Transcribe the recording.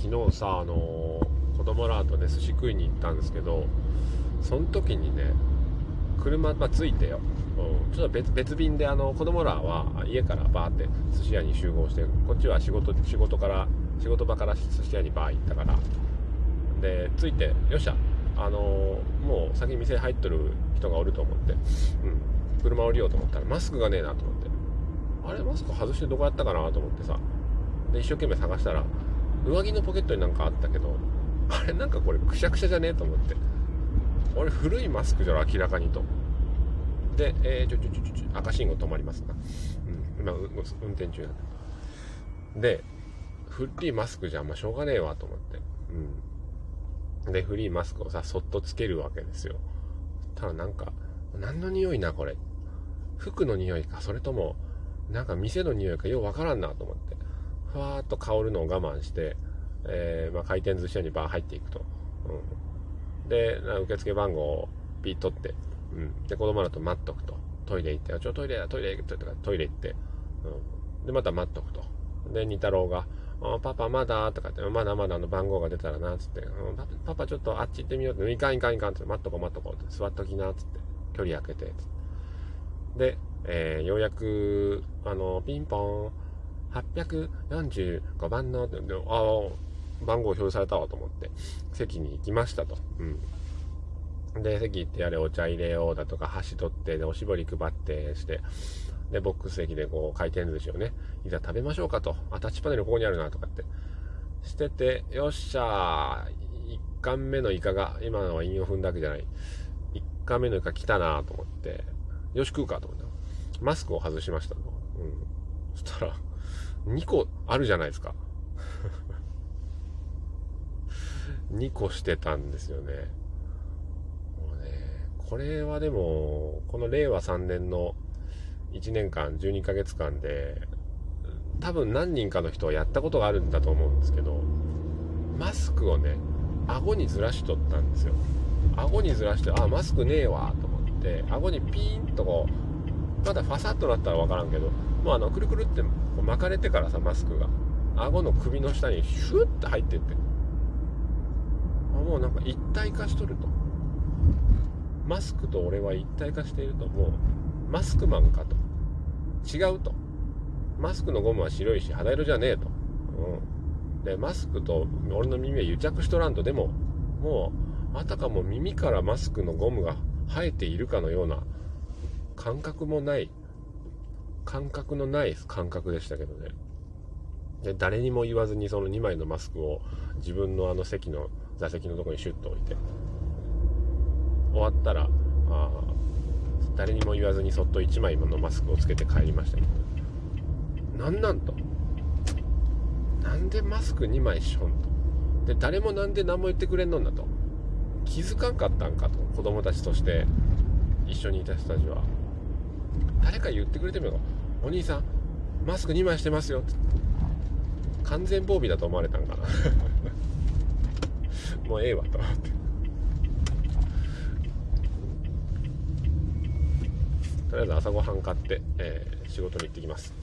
昨日さあの子供らとね寿司食いに行ったんですけどその時にね車、まあ、ついてよ、うん、ちょっと別別便であの子供らは家からバーって寿司屋に集合してこっちは仕事仕事から仕事場から寿司屋にバー行ったから。でついてよっしゃ。あのもう先に店入っとる人がおると思って、うん、車降りようと思ったらマスクがねえなと思って。あれマスク外してどこやったかなと思ってさ。で一生懸命探したら上着のポケットになんかあったけどあれなんかこれくしゃくしゃじゃねえと思って。俺古いマスクじゃろ明らかにと。で、えー、ちょちょちょちょ赤信号止まりますな、うん、今運転中なんでで古いマスクじゃあんましょうがねえわと思って。うん。でフリーマスクをさそっとつけるわけですよ。ただなんか何の匂いなこれ。服の匂いかそれともなんか店の匂いかようわからんなと思って。ふわーっと香るのを我慢して、えー、まあ、回転寿司屋にバー入っていくと、うん、で受付番号をピッ取って、うん、で子供らと待っとくと。トイレ行って「ちょトイレだトイレ行って」とかトイレ行って、うん、でまた待っとくと。で二太郎が「あパパまだ?」とかって「まだまだあの番号が出たらな」っつって「パパちょっとあっち行ってみよう」って「いかんいかんいかん」って「待っとこう待っとこう」って「座っときな」っつって。距離空けてで、えー、ようやくあのピンポン。845番の、あ番号表示されたわと思って、席に行きましたと。うん。で、席行ってやれ、お茶入れようだとか、箸取って、で、おしぼり配ってして、で、ボックス席でこう、回転寿司をね、いざ食べましょうかと。あ、タッチパネルここにあるな、とかって。してて、よっしゃー、1貫目のイカが、今のは韻を踏んだわけじゃない。1貫目のイカ来たなと思って、よし食うかと思って。マスクを外しましたと。うん。そしたら、2個あるじゃないですか。2個してたんですよね。もうね、これはでも、この令和3年の1年間、12ヶ月間で、多分何人かの人はやったことがあるんだと思うんですけど、マスクをね、顎にずらしとったんですよ。顎にずらして、あ、マスクねえわ、と思って、顎にピーンとこう、まだファサッとなったらわからんけど、もうあの、くるくるって巻かれてからさ、マスクが。顎の首の下にシュッて入ってって。あもうなんか一体化しとると。マスクと俺は一体化していると。もう、マスクマンかと。違うと。マスクのゴムは白いし、肌色じゃねえと。うん。で、マスクと俺の耳は癒着しとらんと。でも、もう、あたかも耳からマスクのゴムが生えているかのような感覚もない感覚のない感覚でしたけどね。で、誰にも言わずにその2枚のマスクを自分のあの席の座席のとこにシュッと置いて、終わったら、あ誰にも言わずにそっと1枚のマスクをつけて帰りましたけど、なんなんと。なんでマスク2枚しょんと。で、誰もなんで何も言ってくれんのんだと。気づかんかったんかと。子供たちとして一緒にいた人たちは。誰か言ってくれてもよお兄さんマスク2枚してますよ。完全防備だと思われたんかな。もうええわと思って。とりあえず朝ごはん買って、えー、仕事に行ってきます。